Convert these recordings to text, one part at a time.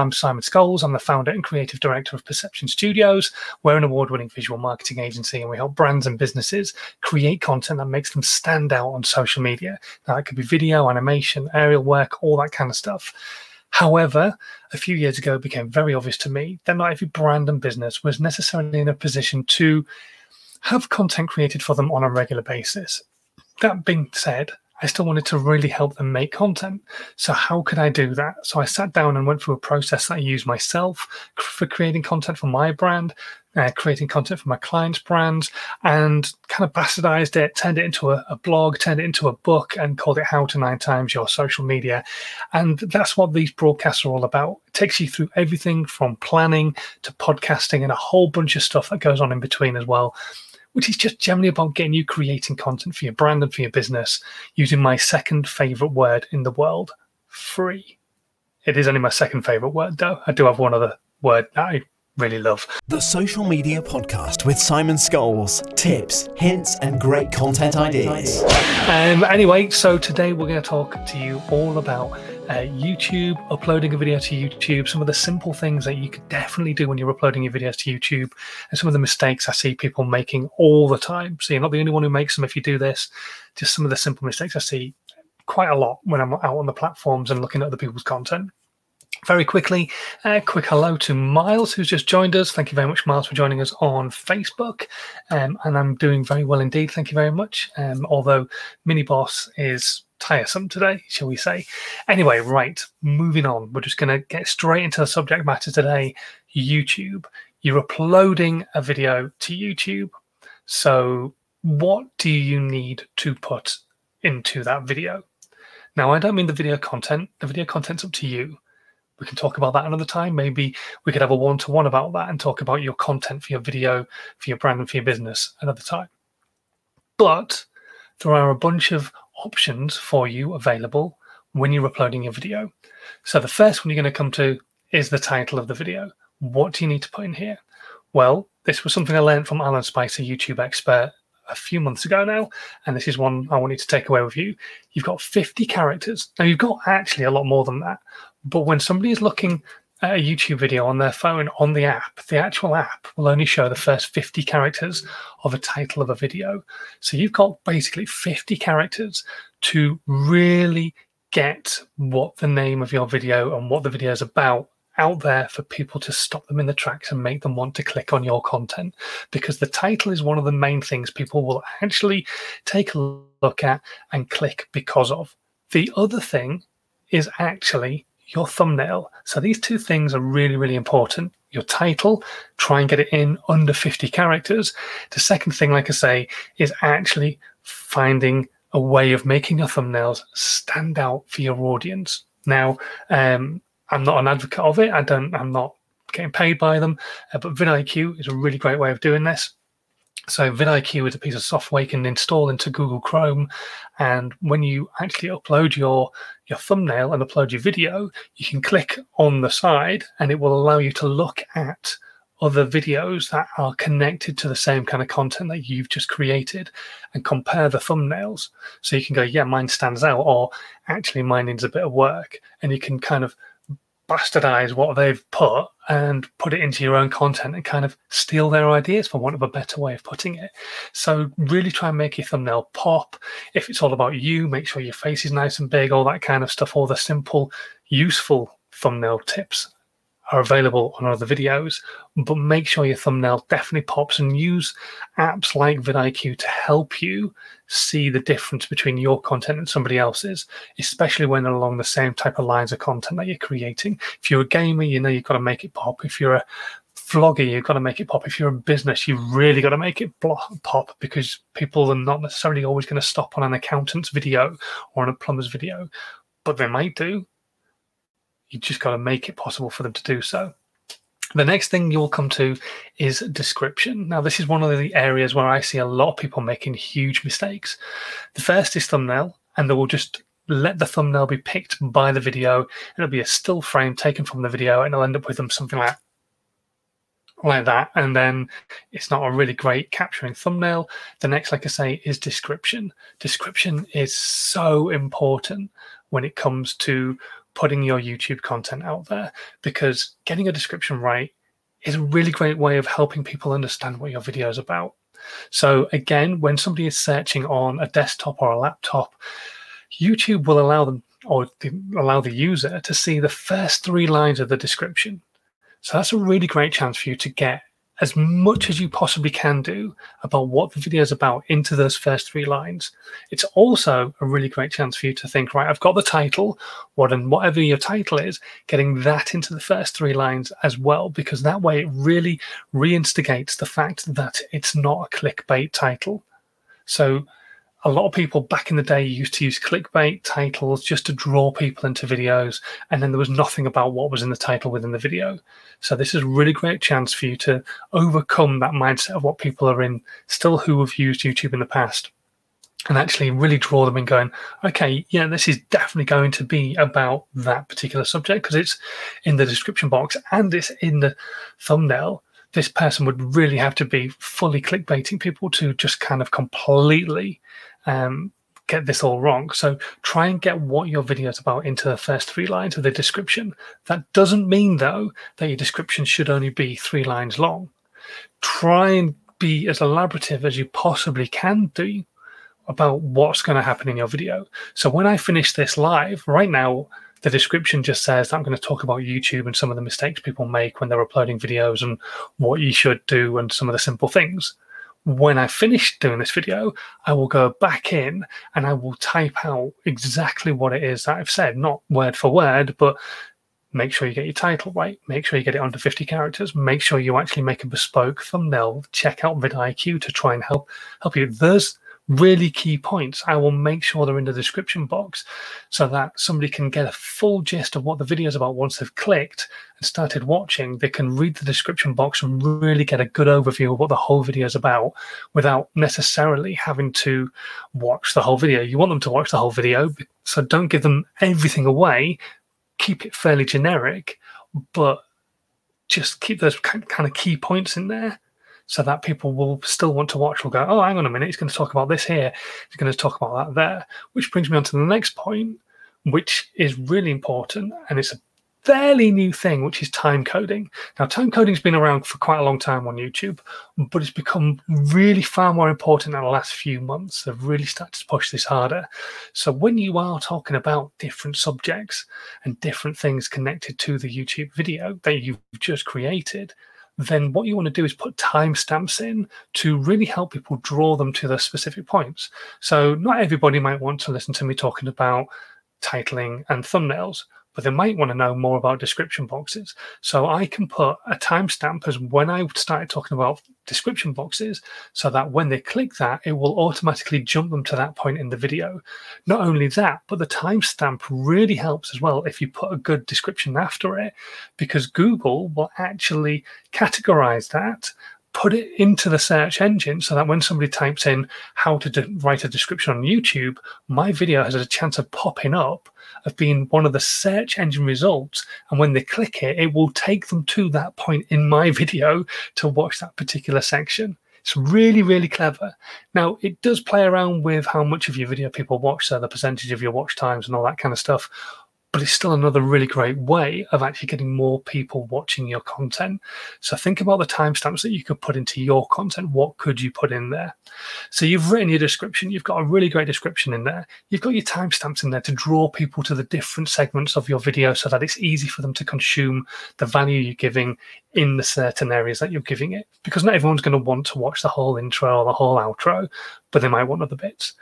I'm Simon Scholes. I'm the founder and creative director of Perception Studios. We're an award winning visual marketing agency and we help brands and businesses create content that makes them stand out on social media. Now, it could be video, animation, aerial work, all that kind of stuff. However, a few years ago, it became very obvious to me that not every brand and business was necessarily in a position to have content created for them on a regular basis. That being said, I still wanted to really help them make content. So, how could I do that? So, I sat down and went through a process that I use myself for creating content for my brand, uh, creating content for my clients' brands, and kind of bastardized it, turned it into a, a, blog, turned it into a book, and called it How to Nine Times Your Social Media. And that's what these broadcasts are all about. It takes you through everything from planning to podcasting and a whole bunch of stuff that goes on in between as well which is just generally about getting you creating content for your brand and for your business using my second favorite word in the world free. It is only my second favorite word, though. I do have one other word that I really love. The Social Media Podcast with Simon Scholes. Tips, hints, and great content ideas. Um, anyway, so today we're going to talk to you all about uh, YouTube, uploading a video to YouTube, some of the simple things that you could definitely do when you're uploading your videos to YouTube, and some of the mistakes I see people making all the time. So you're not the only one who makes them if you do this. Just some of the simple mistakes I see quite a lot when I'm out on the platforms and looking at other people's content. Very quickly, a quick hello to Miles, who's just joined us. Thank you very much, Miles, for joining us on Facebook. Um, and I'm doing very well indeed. Thank you very much. Um, although Mini Boss is tiresome today, shall we say. Anyway, right, moving on. We're just going to get straight into the subject matter today YouTube. You're uploading a video to YouTube. So, what do you need to put into that video? Now, I don't mean the video content, the video content's up to you. We can talk about that another time. Maybe we could have a one to one about that and talk about your content for your video, for your brand, and for your business another time. But there are a bunch of options for you available when you're uploading your video. So the first one you're going to come to is the title of the video. What do you need to put in here? Well, this was something I learned from Alan Spicer, YouTube expert, a few months ago now, and this is one I want you to take away with you. You've got 50 characters. Now, you've got actually a lot more than that, but when somebody is looking at a YouTube video on their phone on the app, the actual app will only show the first 50 characters of a title of a video. So you've got basically 50 characters to really get what the name of your video and what the video is about out there for people to stop them in the tracks and make them want to click on your content because the title is one of the main things people will actually take a look at and click because of. The other thing is actually your thumbnail. So these two things are really, really important. Your title, try and get it in under 50 characters. The second thing, like I say, is actually finding a way of making your thumbnails stand out for your audience. Now, um, I'm not an advocate of it. I don't. I'm not getting paid by them, uh, but vidIQ is a really great way of doing this. So vidIQ is a piece of software you can install into Google Chrome, and when you actually upload your your thumbnail and upload your video, you can click on the side, and it will allow you to look at other videos that are connected to the same kind of content that you've just created and compare the thumbnails. So you can go, yeah, mine stands out, or actually mine needs a bit of work, and you can kind of bastardize what they've put and put it into your own content and kind of steal their ideas for want of a better way of putting it. So really try and make your thumbnail pop. If it's all about you, make sure your face is nice and big, all that kind of stuff, all the simple, useful thumbnail tips are available on other videos, but make sure your thumbnail definitely pops and use apps like vidIQ to help you see the difference between your content and somebody else's, especially when they're along the same type of lines of content that you're creating. If you're a gamer, you know you've got to make it pop. If you're a vlogger, you've got to make it pop. If you're a business, you've really got to make it pop because people are not necessarily always going to stop on an accountant's video or on a plumber's video, but they might do you just got to make it possible for them to do so. The next thing you'll come to is description. Now, this is one of the areas where I see a lot of people making huge mistakes. The first is thumbnail, and they will just let the thumbnail be picked by the video. It'll be a still frame taken from the video, and it'll end up with them something like like that and then it's not a really great capturing thumbnail the next like i say is description description is so important when it comes to putting your YouTube content out there because getting a description right is a really great way of helping people understand what your video is about. So, again, when somebody is searching on a desktop or a laptop, YouTube will allow them or allow the user to see the first three lines of the description. So, that's a really great chance for you to get as much as you possibly can do about what the video is about into those first three lines. It's also a really great chance for you to think, right, I've got the title, what and whatever your title is, getting that into the first three lines as well, because that way it really reinstigates the fact that it's not a clickbait title. So a lot of people back in the day used to use clickbait titles just to draw people into videos, and then there was nothing about what was in the title within the video. So this is a really great chance for you to overcome that mindset of what people are in, still who have used YouTube in the past, and actually really draw them in going, okay, yeah, this is definitely going to be about that particular subject because it's in the description box and it's in the thumbnail this person would really have to be fully clickbaiting people to just kind of completely um, get this all wrong. So try and get what your video is about into the first three lines of the description. That doesn't mean, though, that your description should only be three lines long. Try and be as elaborative as you possibly can do about what's going to happen in your video. So when I finish this live, right now, the description just says that I'm going to talk about YouTube and some of the mistakes people make when they're uploading videos and what you should do and some of the simple things when I finish doing this video, I will go back in and I will type out exactly what it is that I've said, not word for word, but make sure you get your title right, make sure you get it under 50 characters, make sure you actually make a bespoke thumbnail, check out vidIQ to try and help help you. There's really key points, I will make sure they're in the description box so that somebody can get a full gist of what the video is about once they've clicked and started watching. They can read the description box and really get a good overview of what the whole video is about without necessarily having to watch the whole video. You want them to watch the whole video, so don't give them everything away. Keep it fairly generic, but just keep those kind of key points in there so that people will still want to watch will go, oh, hang on a minute, he's going to talk about this here, he's going to talk about that there. Which brings me on to the next point, which is really important, and it's a fairly new thing, which is time coding. Now, time coding's been around for quite a long time on YouTube, but it's become really far more important in the last few months. They've really started to push this harder. So, when you are talking about different subjects and different things connected to the YouTube video that you've just created, then what you want to do is put timestamps in to really help people draw them to the specific points. So, not everybody might want to listen to me talking about titling and thumbnails, but they might want to know more about description boxes. So I can put a timestamp as when I started talking about description boxes so that when they click that, it will automatically jump them to that point in the video. Not only that, but the timestamp really helps as well if you put a good description after it, because Google will actually categorize that put it into the search engine so that when somebody types in how to de- write a description on YouTube, my video has a chance of popping up of being one of the search engine results. And when they click it, it will take them to that point in my video to watch that particular section. It's really, really clever. Now, it does play around with how much of your video people watch, so the percentage of your watch times and all that kind of stuff but it's still another really great way of actually getting more people watching your content. So think about the timestamps that you could put into your content. What could you put in there? So you've written your description, you've got a really great description in there. You've got your timestamps in there to draw people to the different segments of your video so that it's easy for them to consume the value you're giving in the certain areas that you're giving it. Because not everyone's going to want to watch the whole intro or the whole outro, but they might want other bits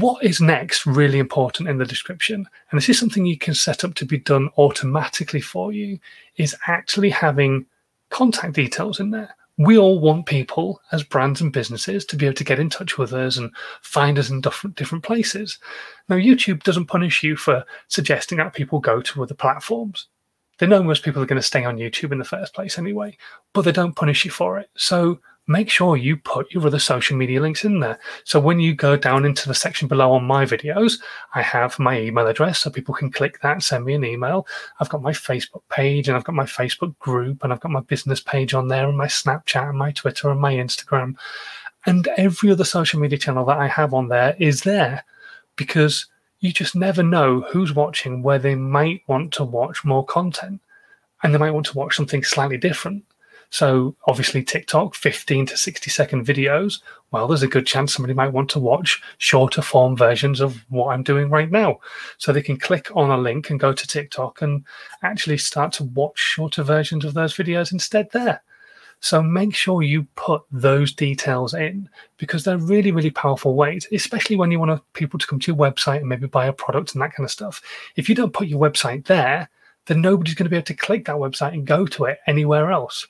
what is next really important in the description? And this is something you can set up to be done automatically for you is actually having contact details in there. We all want people as brands and businesses to be able to get in touch with us and find us in different different places. Now youtube doesn't punish you for suggesting that people go to other platforms. They know most people are going to stay on youtube in the first place anyway but they don't punish you for it. So make sure you put your other social media links in there. So when you go down into the section below on my videos, I have my email address so people can click that send me an email. I've got my Facebook page and I've got my Facebook group and I've got my business page on there and my Snapchat and my Twitter and my Instagram. And every other social media channel that I have on there is there because you just never know who's watching where they might want to watch more content and they might want to watch something slightly different. So obviously TikTok, 15 to 60 second videos. Well, there's a good chance somebody might want to watch shorter form versions of what I'm doing right now. So they can click on a link and go to TikTok and actually start to watch shorter versions of those videos instead there. So make sure you put those details in because they're really, really powerful ways, especially when you want people to come to your website and maybe buy a product and that kind of stuff. If you don't put your website there, then nobody's going to be able to click that website and go to it anywhere else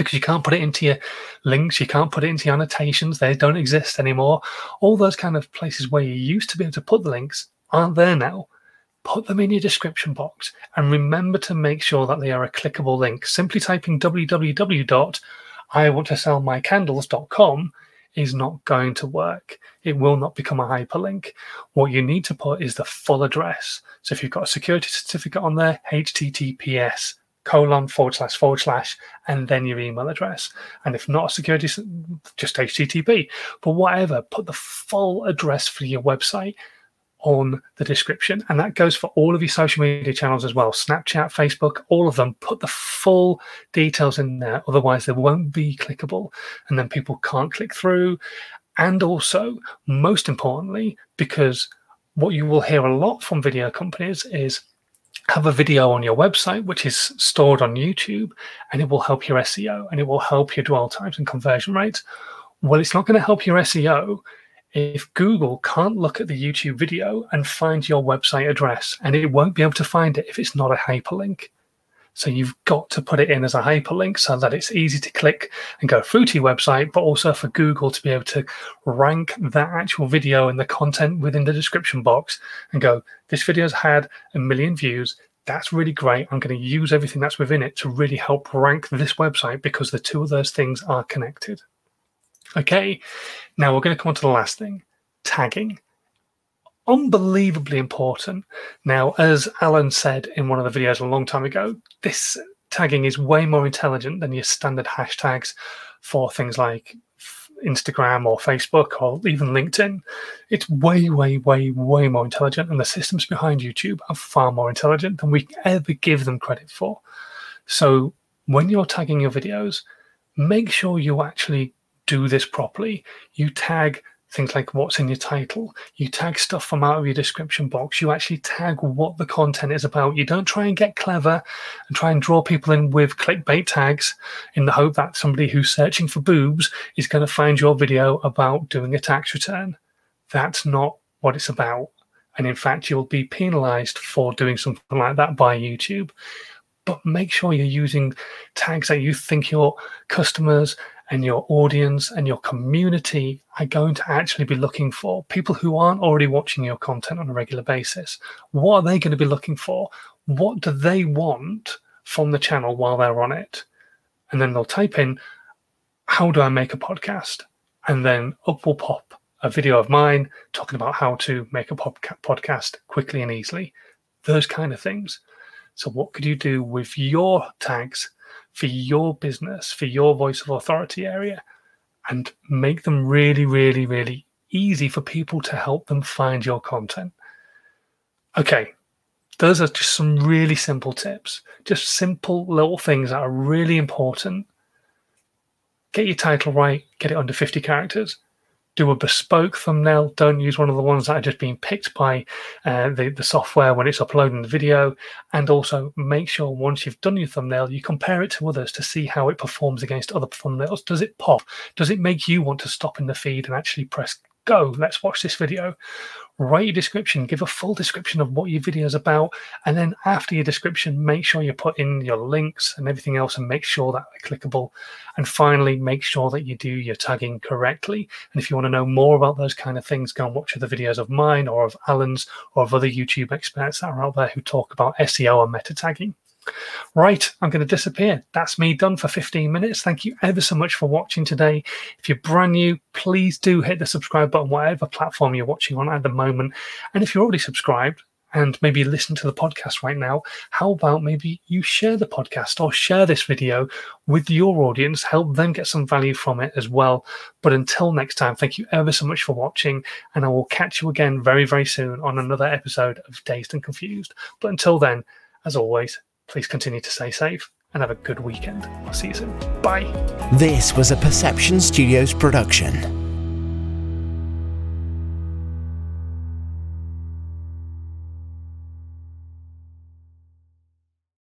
because you can't put it into your links, you can't put it into your annotations, they don't exist anymore. All those kind of places where you used to be able to put the links aren't there now. Put them in your description box and remember to make sure that they are a clickable link. Simply typing www.iwanttosellmycandles.com is not going to work. It will not become a hyperlink. What you need to put is the full address. So if you've got a security certificate on there, HTTPS colon forward slash forward slash and then your email address. And if not a security, just HTTP. But whatever, put the full address for your website on the description. And that goes for all of your social media channels as well Snapchat, Facebook, all of them. Put the full details in there. Otherwise, they won't be clickable. And then people can't click through. And also, most importantly, because what you will hear a lot from video companies is have a video on your website which is stored on YouTube and it will help your SEO and it will help your dwell times and conversion rates. Well, it's not going to help your SEO if Google can't look at the YouTube video and find your website address and it won't be able to find it if it's not a hyperlink. So you've got to put it in as a hyperlink so that it's easy to click and go through to your website, but also for Google to be able to rank that actual video and the content within the description box and go, this video's had a million views. That's really great. I'm going to use everything that's within it to really help rank this website because the two of those things are connected. Okay, now we're going to come on to the last thing tagging unbelievably important. Now, as Alan said in one of the videos a long time ago, this tagging is way more intelligent than your standard hashtags for things like Instagram or Facebook or even LinkedIn. It's way, way, way, way more intelligent, and the systems behind YouTube are far more intelligent than we ever give them credit for. So, when you're tagging your videos, make sure you actually do this properly. You tag things like what's in your title. You tag stuff from out of your description box. You actually tag what the content is about. You don't try and get clever and try and draw people in with clickbait tags in the hope that somebody who's searching for boobs is going to find your video about doing a tax return. That's not what it's about. And in fact, you'll be penalized for doing something like that by YouTube. But make sure you're using tags that you think your customers and your audience and your community are going to actually be looking for people who aren't already watching your content on a regular basis. What are they going to be looking for? What do they want from the channel while they're on it? And then they'll type in, How do I make a podcast? And then up will pop a video of mine talking about how to make a podcast quickly and easily. Those kind of things. So, what could you do with your tags for your business, for your voice of authority area, and make them really, really, really easy for people to help them find your content. Okay, those are just some really simple tips, just simple little things that are really important. Get your title right, get it under 50 characters do a bespoke thumbnail. Don't use one of the ones that are just being picked by uh, the, the software when it's uploading the video. And also make sure once you've done your thumbnail, you compare it to others to see how it performs against other thumbnails. Does it pop? Does it make you want to stop in the feed and actually press go? Let's watch this video write your description, give a full description of what your video is about, and then after your description, make sure you put in your links and everything else and make sure that they're clickable. And finally, make sure that you do your tagging correctly. And if you want to know more about those kind of things, go and watch other videos of mine or of Alan's or of other YouTube experts that are out there who talk about SEO and meta tagging. Right, I'm going to disappear. That's me done for 15 minutes. Thank you ever so much for watching today. If you're brand new, please do hit the subscribe button, whatever platform you're watching on at the moment. And if you're already subscribed, and maybe listen to the podcast right now, how about maybe you share the podcast or share this video with your audience, help them get some value from it as well. But until next time, thank you ever so much for watching, and I will catch you again very, very soon on another episode of Dazed and Confused. But until then, as always, please continue to stay safe and have a good weekend. I'll see you soon. Bye. This was a Perception Studios production.